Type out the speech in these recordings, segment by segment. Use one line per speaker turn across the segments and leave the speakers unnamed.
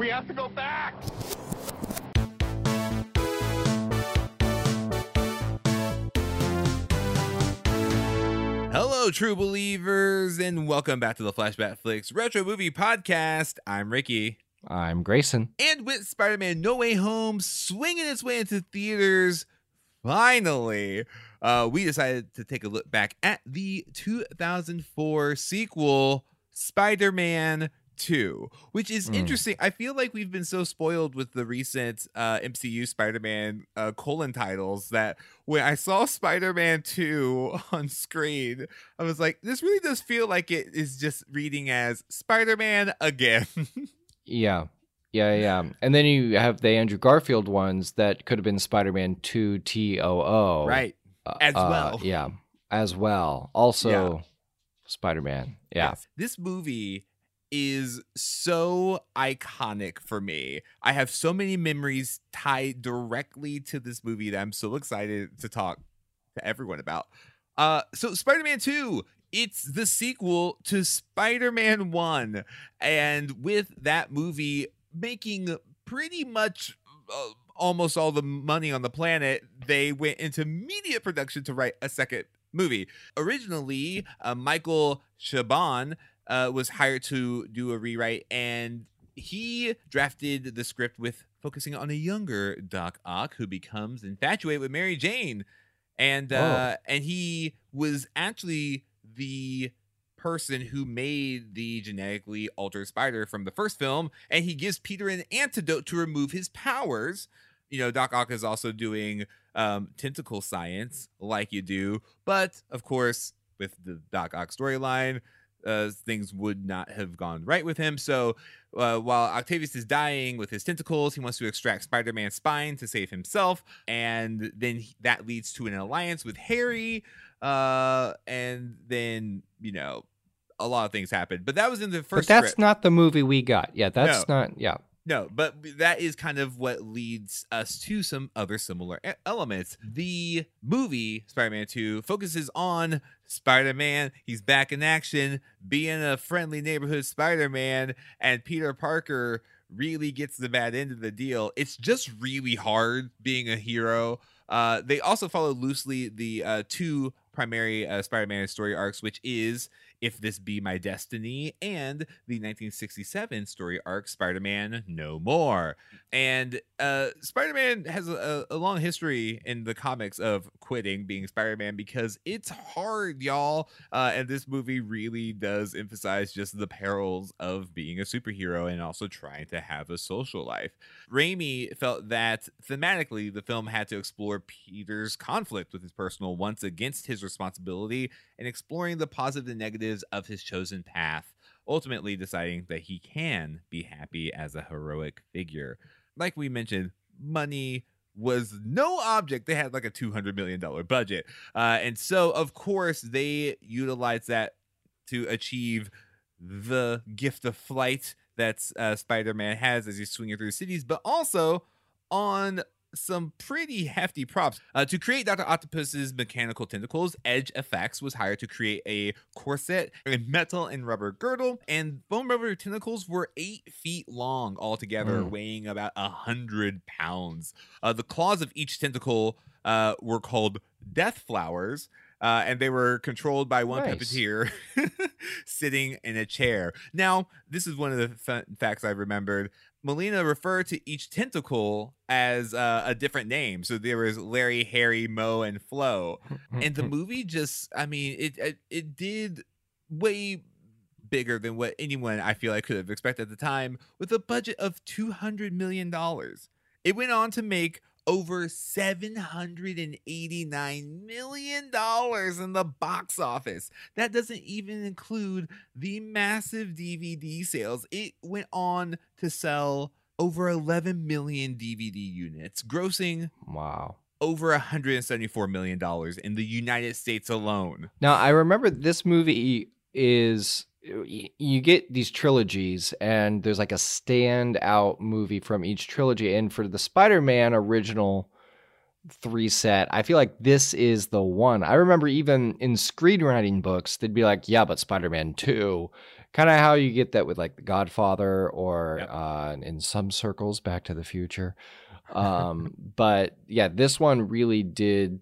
We have to go back!
Hello, true believers, and welcome back to the Flashback Flicks Retro Movie Podcast. I'm Ricky.
I'm Grayson.
And with Spider Man No Way Home swinging its way into theaters, finally, uh, we decided to take a look back at the 2004 sequel, Spider Man 2, which is
Mm.
interesting. I feel like we've been so spoiled with the recent uh, MCU Spider Man uh, colon titles that when I saw Spider Man 2 on screen, I was like, this really does feel like it is just reading as Spider Man again.
Yeah. Yeah, yeah. And then you have the Andrew Garfield ones that could have been Spider Man 2 TOO.
right.
Uh,
as
uh,
well.
yeah. As well. Also, Spider Man. Yeah.
Yes. This movie is so iconic for me. I have so many memories tied directly to this movie that I'm so excited to talk to everyone about. Uh so Spider-Man 2, it's the sequel to Spider-Man 1 and with that movie making pretty much uh, almost all the money on the planet, they went into media production to write a second movie. Originally, uh, Michael Chabon uh, was hired to do a rewrite, and he drafted the script with focusing on a younger Doc Ock who becomes infatuated with Mary Jane, and uh, and he was actually the person who made the genetically altered spider from the first film, and he gives Peter an antidote to remove his powers. You know, Doc Ock is also doing um, tentacle science like you do, but of course, with the Doc Ock storyline, uh, things would not have gone right with him. So uh, while Octavius is dying with his tentacles, he wants to extract Spider Man's spine to save himself. And then he- that leads to an alliance with Harry. Uh, and then, you know, a lot of things happen. But that was in the first.
But that's
script.
not the movie we got. Yeah, that's not. Yeah.
No, but that is kind of what leads us to some other similar elements. The movie Spider Man 2 focuses on Spider Man. He's back in action, being a friendly neighborhood Spider Man, and Peter Parker really gets the bad end of the deal. It's just really hard being a hero. Uh, they also follow loosely the uh, two primary uh, Spider Man story arcs, which is if This Be My Destiny, and the 1967 story arc Spider Man No More. And uh, Spider Man has a, a long history in the comics of quitting being Spider Man because it's hard, y'all. Uh, and this movie really does emphasize just the perils of being a superhero and also trying to have a social life. Raimi felt that thematically the film had to explore Peter's conflict with his personal wants against his responsibility and exploring the positive and negatives of his chosen path, ultimately deciding that he can be happy as a heroic figure. Like we mentioned, money was no object. They had like a $200 million budget. Uh, and so, of course, they utilized that to achieve the gift of flight that uh, Spider Man has as he's swinging through cities, but also on some pretty hefty props. Uh, to create Dr. Octopus's mechanical tentacles, Edge FX was hired to create a corset, a metal and rubber girdle, and bone rubber tentacles were eight feet long altogether,
Mm.
weighing about a hundred pounds. Uh, the claws of each tentacle uh, were called death flowers. Uh, and they were controlled by one
Nice.
puppeteer sitting in a chair. Now, this is one of the fun facts I remembered. Molina referred to each tentacle as uh, a different name. So there was Larry, Harry, Mo, and Flo. And the movie just, I mean, it it, it did way bigger than what anyone I feel like could have expected at the time with a budget of $200 million. It went on to make over $789 million in the box office. That doesn't even include the massive DVD sales. It went on to sell over 11 million DVD units, grossing
wow.
over 174 million dollars in the United States alone.
Now I remember this movie is you get these trilogies and there's like a standout movie from each trilogy and for the Spider-Man original three set I feel like this is the one. I remember even in screenwriting books they'd be like yeah but Spider-Man 2 kind of how you get that with like The Godfather or
Yep.
uh, in some circles Back to the Future. Um, but yeah, this one really did,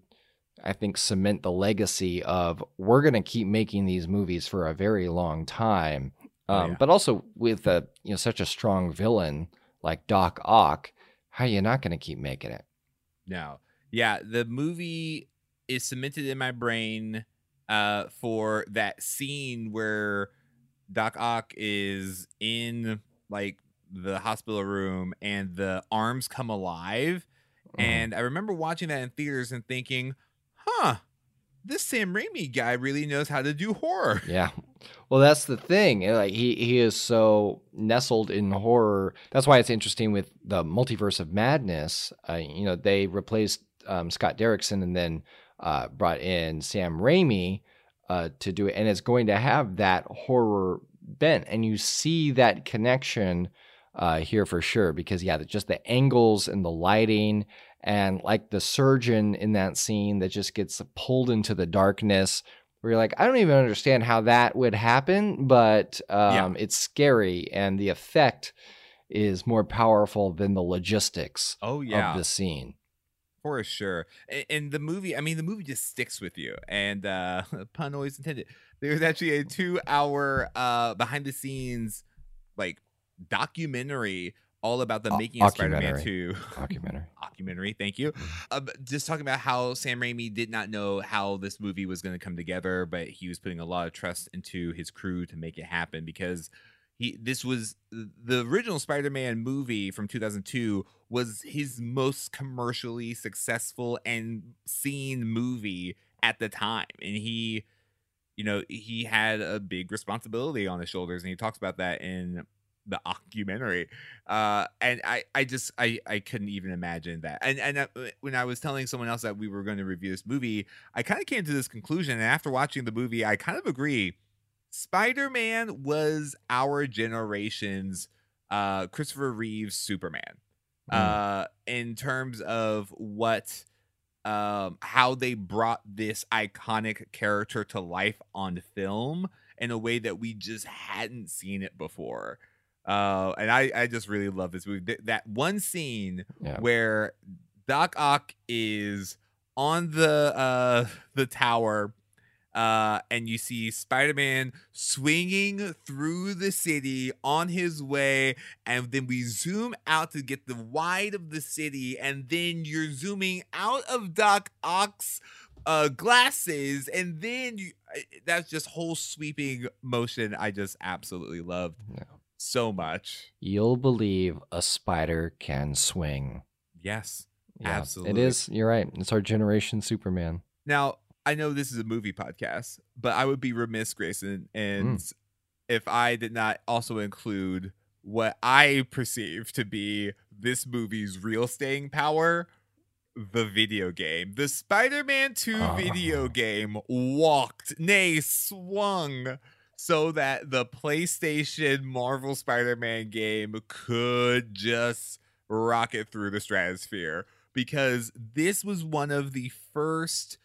I think, cement the legacy of we're going to keep making these movies for a very long time.
Oh,
Um,
yeah.
But also with a you know such a strong villain like Doc Ock, how are you not going to keep making it?
No. Yeah, the movie is cemented in my brain uh for that scene where Doc Ock is in like the hospital room and the arms come alive.
Mhm.
And I remember watching that in theaters and thinking, huh, this Sam Raimi guy really knows how to do horror.
Yeah. Well, that's the thing. Like he he is so nestled in horror. That's why it's interesting with the multiverse of madness. Uh, you know, they replaced um, Scott Derrickson and then uh, brought in Sam Raimi uh, to do it, and it's going to have that horror bent, and you see that connection uh, here for sure. Because yeah, just the angles and the lighting. And like the surgeon in that scene that just gets pulled into the darkness, where you're like, I don't even understand how that would happen, but um, it's scary, and the effect is more powerful than the logistics
Oh yeah.
of the scene.
For sure. And, and the movie, I mean, the movie just sticks with you. And uh pun always intended. There's actually a two hour uh behind the scenes like documentary all about the
O-
making of Spider-Man
documentary.
2.
Documentary.
documentary, thank you. Uh, just talking about how Sam Raimi did not know how this movie was going to come together, but he was putting a lot of trust into his crew to make it happen because he this was the original Spider-Man movie from 2002 was his most commercially successful and seen movie at the time and he you know he had a big responsibility on his shoulders and he talks about that in the documentary uh and i i just i i couldn't even imagine that. And and uh, when i was telling someone else that we were going to review this movie i kind of came to this conclusion and after watching the movie i kind of agree. Spider-man was our generation's uh christopher reeves superman
Mm.
uh in terms of what um how they brought this iconic character to life on film in a way that we just hadn't seen it before uh and i i just really love this movie Th- that one scene
Yeah.
where doc ock is on the uh the tower uh and you see spider-man swinging through the city on his way and then we zoom out to get the wide of the city and then you're zooming out of doc ock's uh glasses and then you I- that's just whole sweeping motion i just absolutely loved
Yeah.
So much
You'll believe a spider can swing.
yes
Yeah,
Absolutely.
It is. You're right. It's our generation Superman.
now i know this is a movie podcast but i would be remiss grayson hmm. and if i did not also include what i perceive to be this movie's real staying power the video game the spider-man 2 video
Oh.
game walked nay swung so that the playstation marvel spider-man game could just rocket through the stratosphere because this was one of the first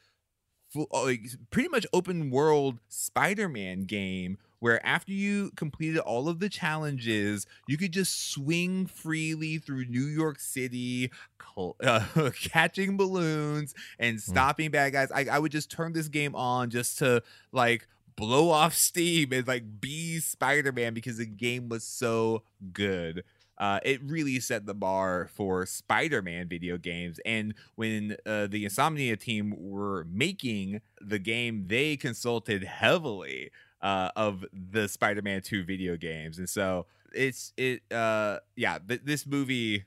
uh, like pretty much open world Spider-Man game where after you completed all of the challenges, you could just swing freely through New York City, uh, catching balloons and stopping bad guys. I, I would just turn this game on just to like blow off steam and like be Spider-Man because the game was so good. Uh, it really set the bar for Spider-Man video games. And when uh, the Insomniac team were making the game, they consulted heavily uh, of the Spider-Man 2 video games. And so it's it uh yeah, th- this movie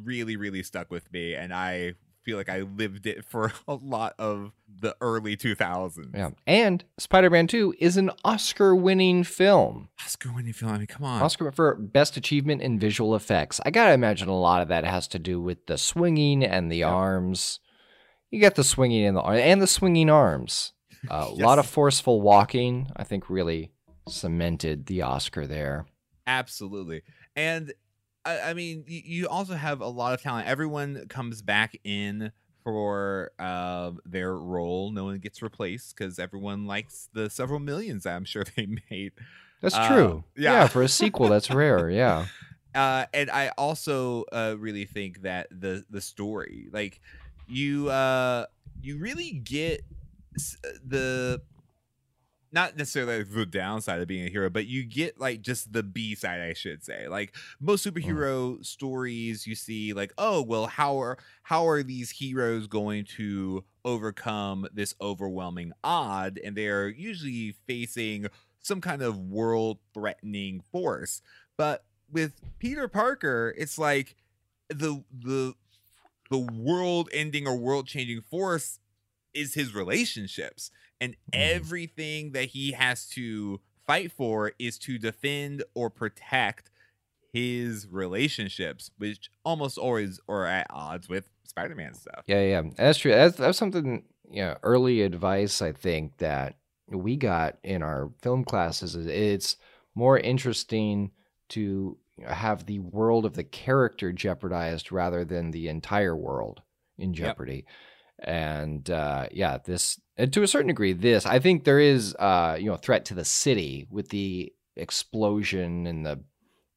really really stuck with me and I feel like I lived it for a lot of the early 2000s.
Yeah. And Spider Man 2 is an Oscar winning film.
Oscar winning film. I mean, come on.
Oscar for Best Achievement in Visual Effects. I got to imagine a lot of that has to do with the swinging and the arms. You get the swinging and the and the swinging arms. Uh, A lot of forceful walking, I think, really cemented the Oscar there.
Absolutely. And I, I mean, you, you also have a lot of talent. Everyone comes back in for uh, their role. No one gets replaced because everyone likes the several millions I'm sure they made.
That's
Uh,
true.
yeah.
yeah. for a sequel, that's rare. Yeah.
uh, and I also uh, really think that the the story, like you, uh, you really get uh, the not necessarily the downside of being a hero, but you get like just the B side, I should say. Like most mm. superhero stories, you see like, oh well, how are how are these heroes going to overcome this overwhelming odd? And they're usually facing some kind of world threatening force. But with Peter Parker, it's like the the the world ending or world changing force is his relationships and
Mhm.
everything that he has to fight for is to defend or protect his relationships which almost always are at odds with spider-man stuff
Yeah, yeah, that's true. That's, that's something, you know, early advice I think that we got in our film classes. is It's more interesting to have the world of the character jeopardized rather than the entire world in jeopardy. And uh, yeah, this and to a certain degree, this I think there is uh, you know threat to the city with the explosion and the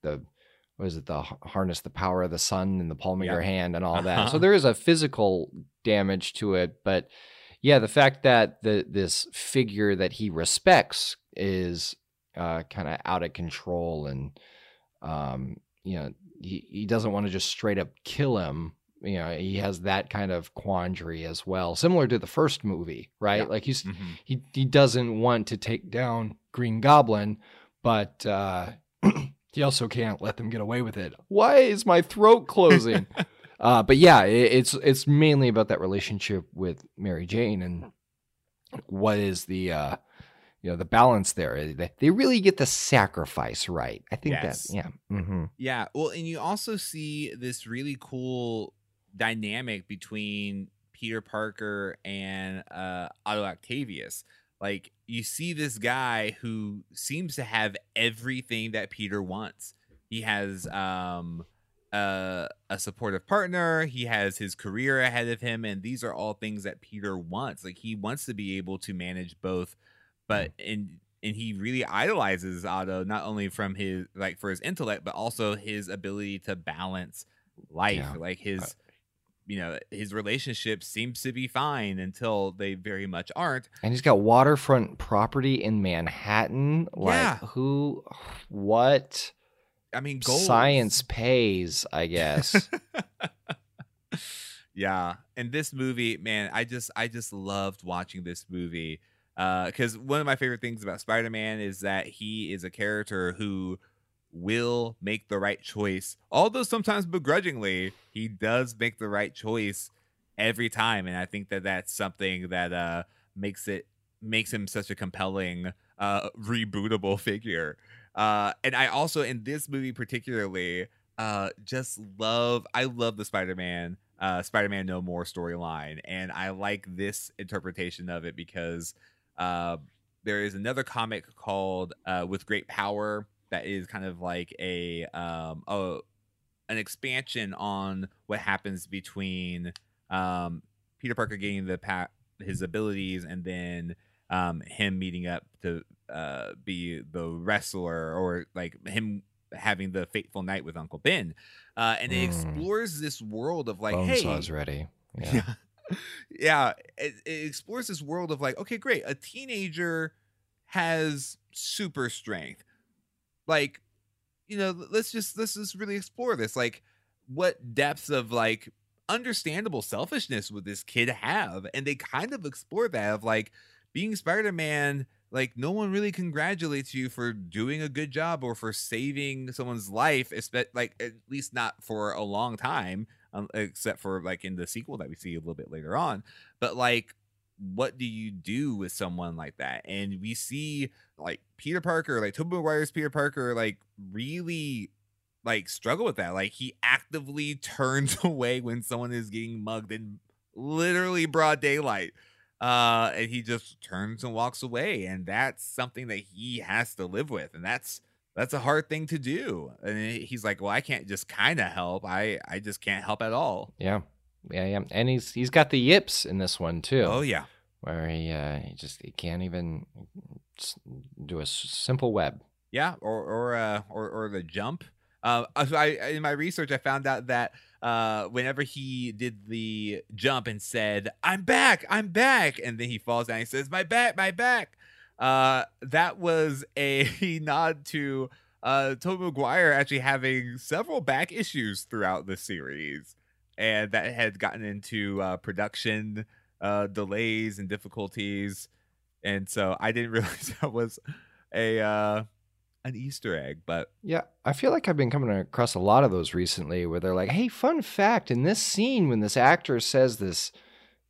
the what is it the harness the power of the sun in the palm of
Yep.
your hand and all that. So
Uh-huh.
there is a physical damage to it, but yeah, the fact that the this figure that he respects is uh, kind of out of control and um, you know he, he doesn't want to just straight up kill him you know he has that kind of quandary as well similar to the first movie right
Yeah.
like he's
Mhm.
he he doesn't want to take down green goblin but uh he also can't let them get away with it why is my throat closing uh but yeah it, it's it's mainly about that relationship with mary jane and what is the uh you know the balance there they, they really get the sacrifice right i think
Yes.
that yeah mm-hmm.
Yeah, well, and you also see this really cool dynamic between Peter Parker and uh, Otto Octavius. Like you see this guy who seems to have everything that Peter wants. He has um, uh, a supportive partner. He has his career ahead of him, and these are all things that Peter wants. Like he wants to be able to manage both, but and and he really idolizes Otto not only from his like for his intellect, but also his ability to balance life.
Yeah.
Like his, you know, his relationship seems to be fine until they very much aren't.
And he's got waterfront property in Manhattan. Like
Yeah.
who what
I mean, goals.
science pays, I guess.
yeah and this movie man i just i just loved watching this movie uh, because one of my favorite things about spider-man is that he is a character who will make the right choice. Although sometimes begrudgingly he does make the right choice every time. And i think that that's something that uh makes it makes him such a compelling uh rebootable figure. Uh and i also in this movie particularly uh just love i love the spider-man uh spider-man no more storyline. And i like this interpretation of it because uh there is another comic called uh with great power that is kind of like a um a, an expansion on what happens between um peter parker getting the pa- his abilities and then um him meeting up to uh be the wrestler or like him having the fateful night with uncle ben uh and it
Mm.
explores this world of like
Bonesaw's
hey
ready. Yeah.
yeah. yeah. It, it explores this world of like, okay, great. A teenager has super strength. Like, you know, let's just let's just really explore this. Like, what depths of like understandable selfishness would this kid have? And they kind of explore that of like being Spider-Man, like no one really congratulates you for doing a good job or for saving someone's life, like at least not for a long time except for like in the sequel that we see a little bit later on. But like, what do you do with someone like that? And we see like Peter Parker, like Tobey Maguire's Peter Parker, like really like struggle with that. Like he actively turns away when someone is getting mugged in literally broad daylight. Uh, and he just turns and walks away, and that's something that he has to live with, and that's that's a hard thing to do. And he's like, "Well, I can't just kind of help. I I just can't help at all."
Yeah. Yeah, yeah. And he's he's got the yips in this one too.
Oh yeah,
Where he uh he just he can't even do a simple web.
Yeah, or or uh, or or the jump. Uh, so I in my research I found out that uh, whenever he did the jump and said, "I'm back, I'm back," and then he falls down, he says, "My back, my back." Uh, that was a nod to uh, Tobey Maguire actually having several back issues throughout the series, and that had gotten into uh, production uh, delays and difficulties, and so I didn't realize that was a uh, an Easter egg. But
Yeah, I feel like I've been coming across a lot of those recently where they're like, "Hey, fun fact, in this scene when this actor says this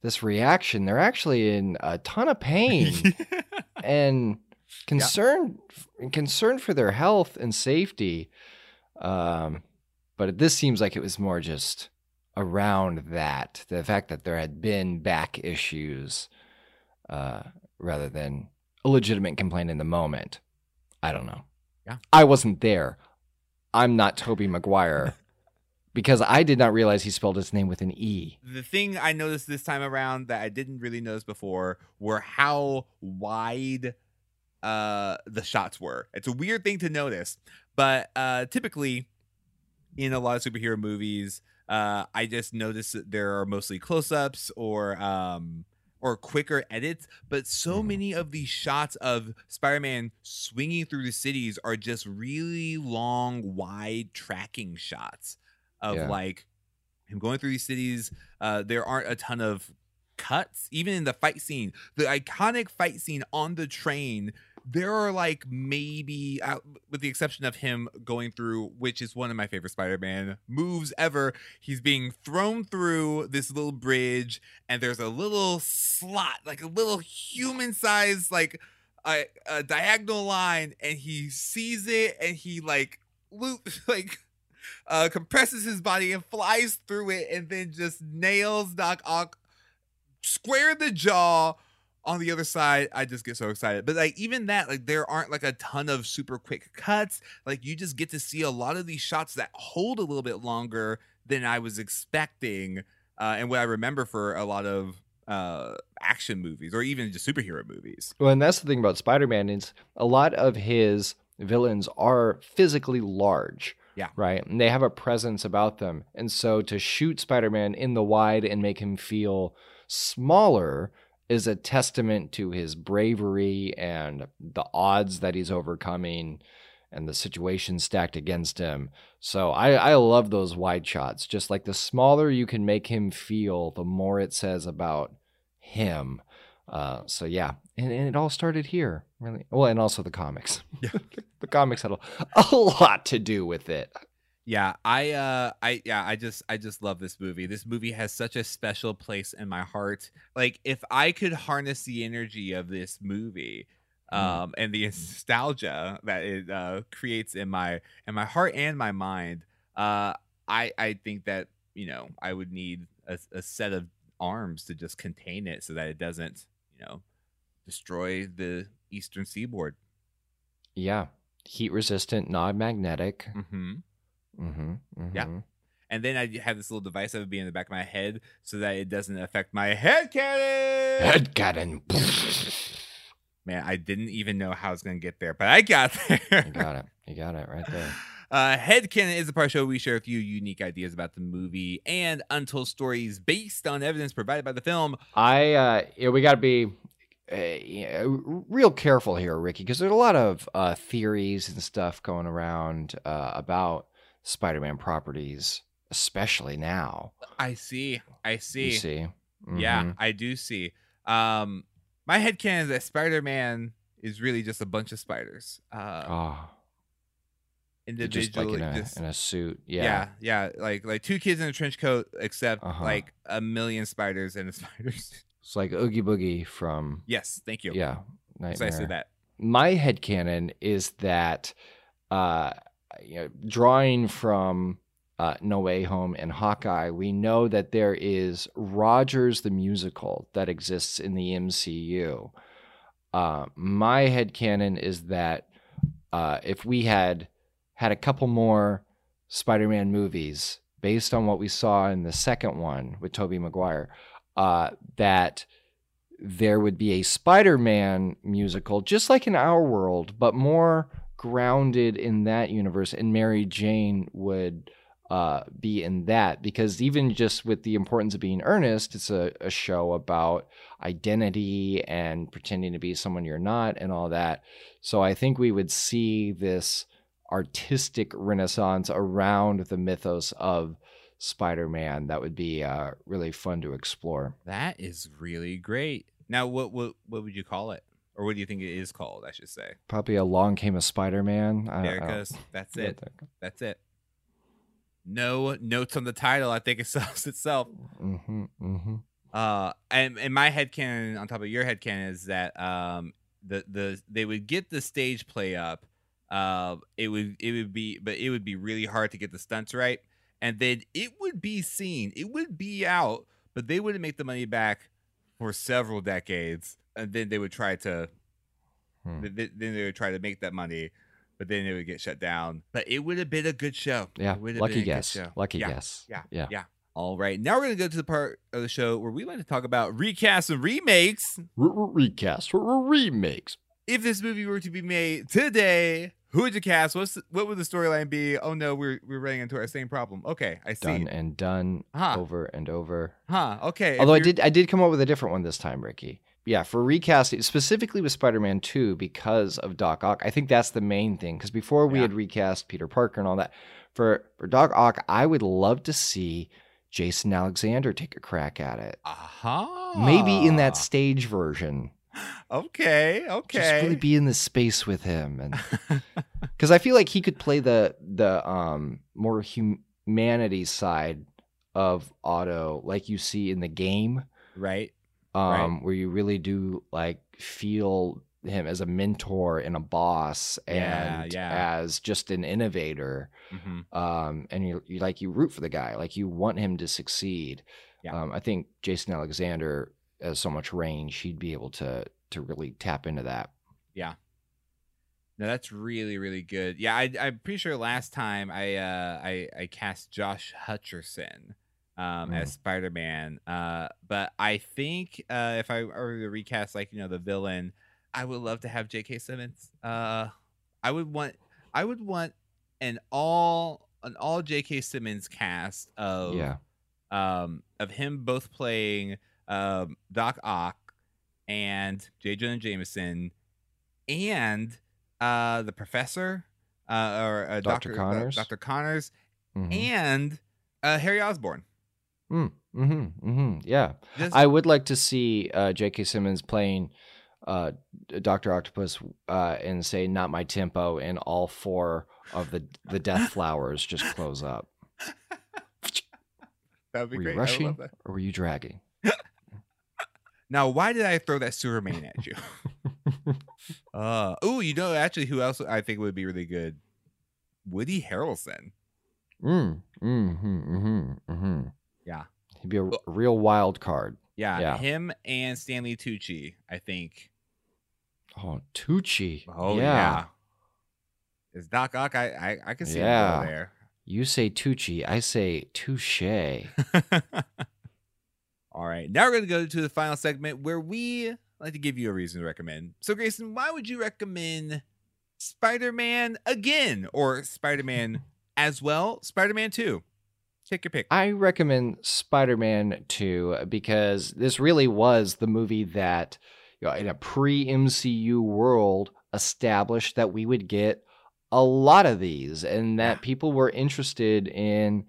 this reaction, they're actually in a ton of pain and concerned concerned for their health and safety." Um, but this seems like it was more just around that, the fact that there had been back issues uh, rather than a legitimate complaint in the moment. I don't know.
Yeah.
I wasn't there. I'm not Tobey Maguire because I did not realize he spelled his name with an E.
the thing I noticed this time around that I didn't really notice before were how wide uh the shots were. It's a weird thing to notice, but uh typically in a lot of superhero movies, uh I just notice that there are mostly close-ups or um or quicker edits, but so
Mhm.
many of these shots of Spider-Man swinging through the cities are just really long, wide tracking shots of
Yeah.
like him going through these cities. Uh, there aren't a ton of cuts, even in the fight scene. The iconic fight scene on the train. There are like maybe, uh, with the exception of him going through, which is one of my favorite Spider-Man moves ever. He's being thrown through this little bridge, and there's a little slot, like a little human-sized, like a, a diagonal line, and he sees it, and he like loop, like uh, compresses his body and flies through it, and then just nails Doc Ock square the jaw. On the other side, I just get so excited. But like even that, like there aren't like a ton of super quick cuts. Like you just get to see a lot of these shots that hold a little bit longer than I was expecting, uh, and what I remember for a lot of uh, action movies or even just superhero movies.
Well, and that's the thing about Spider-Man is a lot of his villains are physically large.
Yeah.
Right. And they have a presence about them. And so to shoot Spider-Man in the wide and make him feel smaller is a testament to his bravery and the odds that he's overcoming and the situation stacked against him. So I, I love those wide shots. Just like the smaller you can make him feel, the more it says about him. Uh, so yeah, and, and it all started here, really. Well, and also the comics.
Yeah.
the comics had a, a lot to do with it.
Yeah, I uh I yeah, I just I just love this movie. This movie has such a special place in my heart. Like if I could harness the energy of this movie
Mm.
um and the nostalgia that it uh creates in my in my heart and my mind, uh I I think that, you know, I would need a, a set of arms to just contain it so that it doesn't, you know, destroy the eastern seaboard.
Yeah, heat resistant, non magnetic.
Mhm.
Mm-hmm,
Yeah.
mhm.
And then I have this little device that would be in the back of my head so that it doesn't affect my headcanon.
Head cannon.
Man, I didn't even know how I was going to get there, but I got there.
you got it. You got it right there.
Uh, Headcanon is a part show where we share with you unique ideas about the movie and untold stories based on evidence provided by the film.
I uh yeah, we got to be uh, yeah, real careful here, Ricky, because there's a lot of uh, theories and stuff going around uh, about Spider-Man properties, especially now.
I see. I see.
You see,
Yeah,
Mhm.
I do see. Um, my headcanon is that Spider Man is really just a bunch of spiders. Uh,
Oh,
individually,
just like in a
just-
in a suit.
yeah.
Yeah.
yeah, like like two kids in a trench coat, except
Uh-huh.
like a million spiders and a spiders.
It's like Oogie Boogie from
yes, thank you.
yeah, Nightmare.
precisely that.
my headcanon is that uh you know, drawing from uh, No Way Home and Hawkeye, we know that there is Rogers the musical that exists in the MCU. Uh, my headcanon is that uh, if we had had a couple more Spider-Man movies based on what we saw in the second one with Tobey Maguire, uh, that there would be a Spider-Man musical, just like in our world, but more grounded in that universe, and Mary Jane would uh, be in that because even just with the importance of being earnest, it's a, a show about identity and pretending to be someone you're not and all that. So I think we would see this artistic renaissance around the mythos of Spider-Man. That would be uh, really fun to explore.
That is really great. Now, what what what would you call it, or what do you think it is called? I should say.
Probably along came a Spider-Man.
There it goes. That's it. That's it. No notes on the title. I think it sells itself.
Mm-hmm, mm-hmm.
Uh, and and my headcanon on top of your headcanon is that um the the they would get the stage play up. Uh, it would it would be but it would be really hard to get the stunts right, and then it would be seen. It would be out, but they wouldn't make the money back for several decades, and then they would try to
Hmm.
th- th- then they would try to make that money, but then it would get shut down. But it would have been a good show.
Yeah,
It
lucky
been a good
guess.
show.
Lucky
Yeah.
guess.
Yeah,
yeah.
yeah. All right, now we're gonna go to the part of the show where we like to talk about recasts and remakes.
Recasts, re- recast, re- re- remakes.
If this movie were to be made today, who would you cast? What's the, what would the storyline be? Oh no, we're we're running into our same problem. Okay, I see.
Done and done
Huh.
over and over.
Huh? Okay.
Although I did, I did come up with a different one this time, Ricky. Yeah, for recasting specifically with Spider-Man Two because of Doc Ock. I think that's the main thing. Because before we
Yeah.
had recast Peter Parker and all that, for for Doc Ock, I would love to see Jason Alexander take a crack at it.
Uh-huh.
Maybe in that stage version,
Okay. Okay.
just really be in the space with him, and because I feel like he could play the the um more humanity side of Otto, like you see in the game.
right.
Um, where you really do like feel him as a mentor and a boss and
yeah.
as just an innovator
hmm
um, and you, you like you root for the guy like you want him to succeed
Yeah.
um, i think jason alexander has so much range he'd be able to to really tap into that yeah
No, that's really really good. Yeah, I, I'm pretty sure last time I uh, I I cast Josh Hutcherson um, as
Mm.
Spider Man. Uh, but I think uh, if I were to recast like you know the villain, I would love to have J.K. Simmons. Uh, I would want I would want an all an all J.K. Simmons cast of
yeah
um, of him both playing um, Doc Ock and J. Jonah Jameson and uh, the professor uh, or uh,
Dr.
Dr.
Connors.
Dr. Connors
Mhm.
and uh, Harry Osborn.
Mm, mhm, mm-hmm, yeah
Just,
I would like to see uh, J.K. Simmons playing uh, Doctor Octopus uh, and say "Not my tempo," and all four of the the Death Flowers just close up.
that would be
Were you
great. Would
rushing or were you dragging?
Now, why did I throw that sewer main at you? uh, oh, you know, actually, who else I think would be really good? Woody Harrelson.
Mm, hmm. mm-hmm, mm, mm.
Yeah.
He'd be a, a real wild card.
Yeah,
Yeah.
him and Stanley Tucci. I think.
Oh, Tucci.
Oh yeah. Is Doc Ock? I I, I can see
Yeah.
him go there.
You say Tucci, I say touche.
All right, now we're going to go to the final segment where we like to give you a reason to recommend. So, Grayson, why would you recommend Spider Man again or Spider Man as well? Spider Man 2. Take your pick.
I recommend Spider Man 2 because this really was the movie that, you know, in a pre MCU world, established that we would get a lot of these and that people were interested in,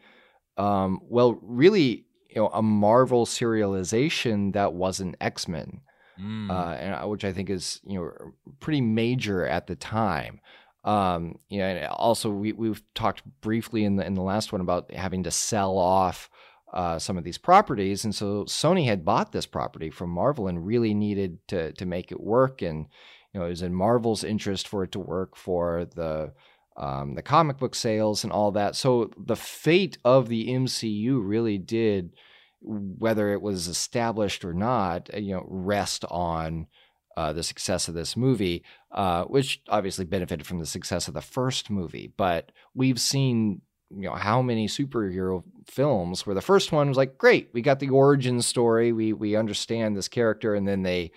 um, well, really, you know, a Marvel serialization that wasn't X Men.
Mm.
uh, and which I think is you know pretty major at the time. Um, you know, and also we we've talked briefly in the in the last one about having to sell off uh, some of these properties, and so Sony had bought this property from Marvel and really needed to to make it work, and you know it was in Marvel's interest for it to work for the um, the comic book sales and all that. So the fate of the MCU really did whether it was established or not, you know, rest on uh, the success of this movie, uh, which obviously benefited from the success of the first movie. But we've seen, you know, how many superhero films where the first one was like, great, we got the origin story, we we understand this character, and then they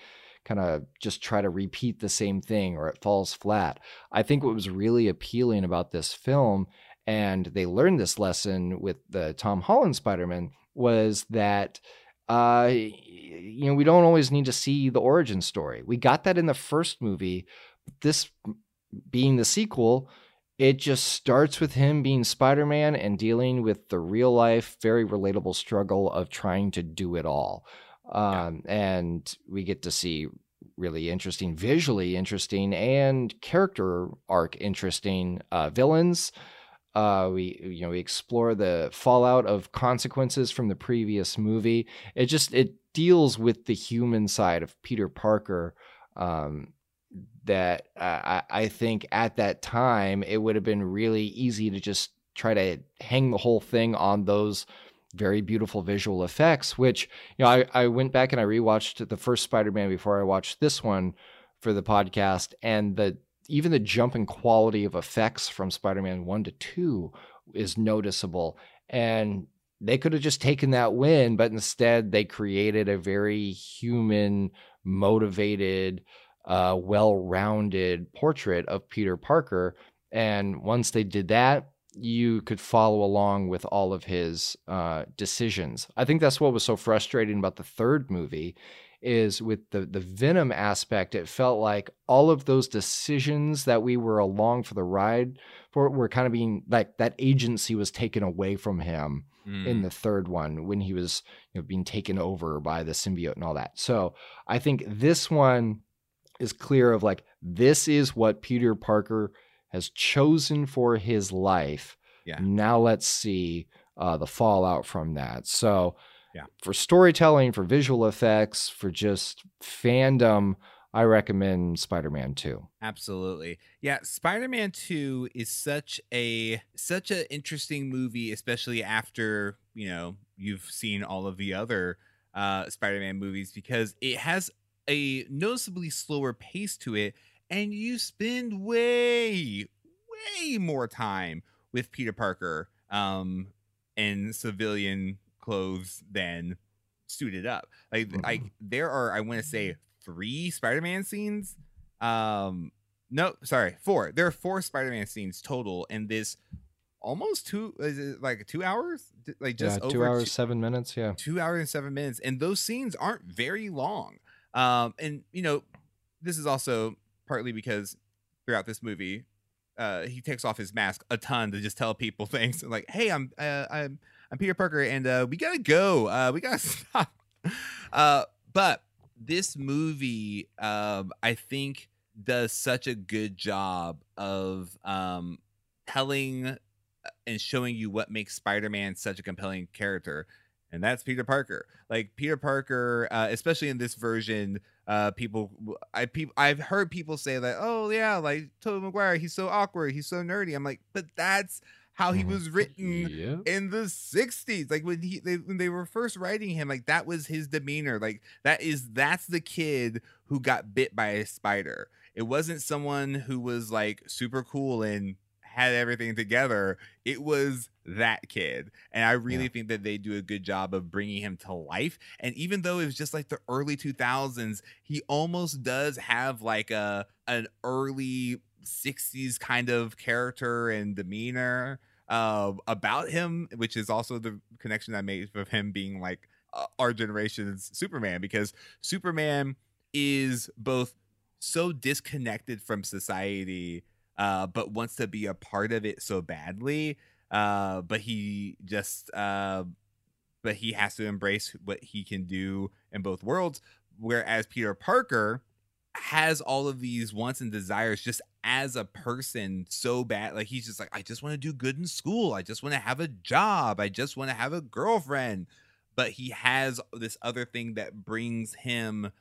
kind of just try to repeat the same thing or it falls flat. I think what was really appealing about this film, and they learned this lesson with the Tom Holland Spider Man, was that. Uh, you know, we don't always need to see the origin story. We got that in the first movie. This being the sequel, it just starts with him being Spider Man and dealing with the real life, very relatable struggle of trying to do it all. Um, yeah. And we get to see really interesting, visually interesting, and character arc interesting uh, villains. Uh, we you know we explore the fallout of consequences from the previous movie. It just it deals with the human side of Peter Parker um, that I, I think at that time it would have been really easy to just try to hang the whole thing on those very beautiful visual effects which you know I, I went back and i rewatched the first spider-man before i watched this one for the podcast and the even the jump in quality of effects from spider-man 1 to 2 is noticeable and they could have just taken that win but instead they created a very human motivated uh, well-rounded portrait of Peter Parker. And once they did that, you could follow along with all of his uh, decisions. I think that's what was so frustrating about the third movie is with the the Venom aspect. It felt like all of those decisions that we were along for the ride for were kind of being like that agency was taken away from him mm. in the third one when he was you know being taken over by the symbiote and all that. So I think this one is clear of like this is what Peter Parker has chosen for his life.
Yeah.
Now let's see uh, the fallout from that. So, yeah, for storytelling, for visual effects, for just fandom, I recommend Spider-Man 2.
Absolutely. Yeah, Spider-Man 2 is such a such an interesting movie especially after, you know, you've seen all of the other uh Spider-Man movies because it has a noticeably slower pace to it, and you spend way, way more time with Peter Parker um, in civilian clothes than suited up. Like, mm-hmm. I there are, I want to say, three Spider-Man scenes. Um, no, sorry, four. There are four Spider-Man scenes total in this almost two is it like two hours like just
yeah, two hours two, seven minutes yeah
two hours and seven minutes and those scenes aren't very long um, and you know, this is also partly because throughout this movie, uh, he takes off his mask a ton to just tell people things like, "Hey, I'm uh, I'm I'm Peter Parker, and uh, we gotta go. Uh, we gotta stop." Uh, but this movie, um, I think, does such a good job of um, telling uh, and showing you what makes Spider-Man such a compelling character and that's Peter Parker. Like Peter Parker, uh, especially in this version, uh, people, I people, I've heard people say that, oh yeah, like Tobey Maguire, he's so awkward, he's so nerdy. I'm like, but that's how he mm, was written yeah. in the 60s like when he they, when they were first writing him like that was his demeanor like that is that's the kid who got bit by a spider it wasn't someone who was like super cool and had everything together, it was that kid. And I really yeah. think that they do a good job of bringing him to life. And even though it was just like the early 2000s, he almost does have like a an early 60s kind of character and demeanor uh, about him, which is also the connection I made of him being like uh, our generation's Superman because Superman is both so disconnected from society uh, but wants to be a part of it so badly. Uh, but he just, uh, but he has to embrace what he can do in both worlds. Whereas Peter Parker has all of these wants and desires just as a person so bad. Like he's just like, I just want to do good in school. I just want to have a job. I just want to have a girlfriend. But he has this other thing that brings him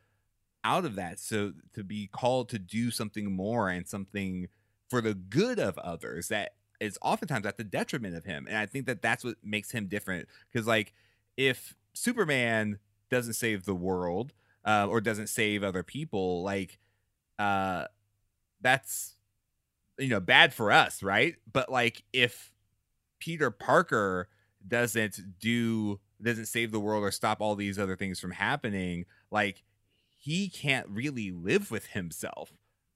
out of that. So to be called to do something more and something for the good of others that is oftentimes at the detriment of him. And I think that that's what makes him different. Because, like, if Superman doesn't save the world uh, or doesn't save other people, like, uh, that's, you know, bad for us, right? But, like, if Peter Parker doesn't do, doesn't save the world or stop all these other things from happening, like, he can't really live with himself.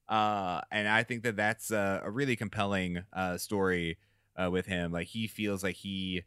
Uh, and I think that that's a, a really compelling uh, story uh, with him. Like he feels like he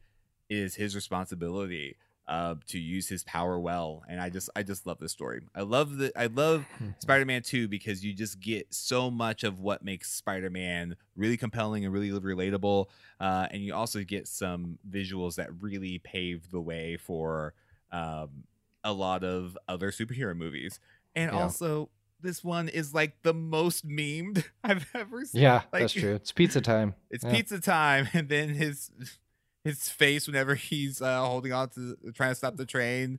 is his responsibility uh, to use his power well, and I just I just love this story. I love the I love Spider-Man 2 because you just get so much of what makes Spider-Man really compelling and really relatable, uh, and you also get some visuals that really pave the way for um, a lot of other superhero movies, and
Yeah.
also. This one is like the most memed I've ever seen.
Yeah,
Like-
that's true. It's pizza time.
It's
Yeah.
pizza time, and then his his face whenever he's uh, holding on to trying to stop the train.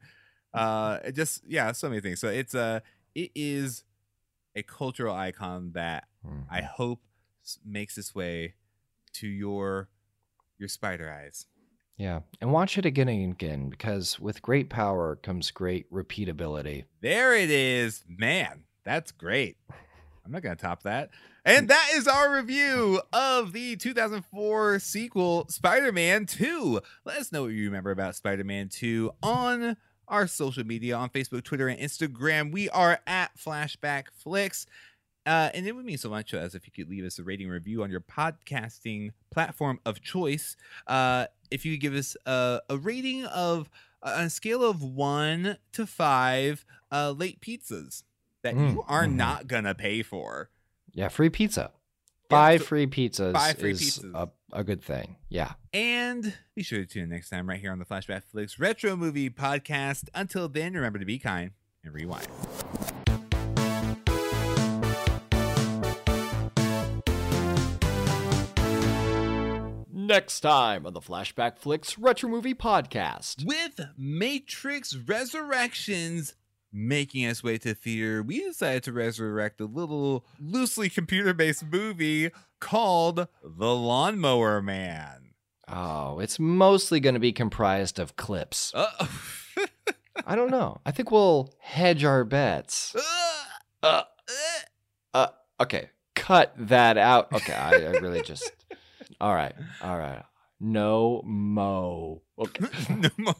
Uh, it just yeah, so many things. So it's a it is a cultural icon that I hope makes its way to your your spider eyes.
Yeah, and watch it again and again because with great power comes great repeatability.
There it is, man. That's great. I'm not gonna top that. And that is our review of the 2004 sequel, Spider-Man 2. Let us know what you remember about Spider-Man 2 on our social media on Facebook, Twitter, and Instagram. We are at Flashback Flicks. Uh, and it would mean so much to us if you could leave us a rating review on your podcasting platform of choice. Uh, if you could give us a, a rating of on a scale of one to five uh, late pizzas that
Mm,
you are
mhm.
not gonna pay for.
Yeah, free pizza.
Yeah,
Five
so-
free pizzas
five free
is
pizzas.
A, a good thing. Yeah.
And be sure to tune in next time right here on the Flashback Flicks Retro Movie Podcast. Until then, remember to be kind and rewind.
Next time on the Flashback Flicks Retro Movie Podcast.
With Matrix Resurrections making its way to theater, we decided to resurrect a little loosely computer based movie called The Lawnmower Man.
Oh, it's mostly going to be comprised of clips.
Uh
I don't know. I think we'll hedge our bets. Uh, uh, okay, cut that out. Okay, I, I really just. All right, all right. No mo. Okay.
no more.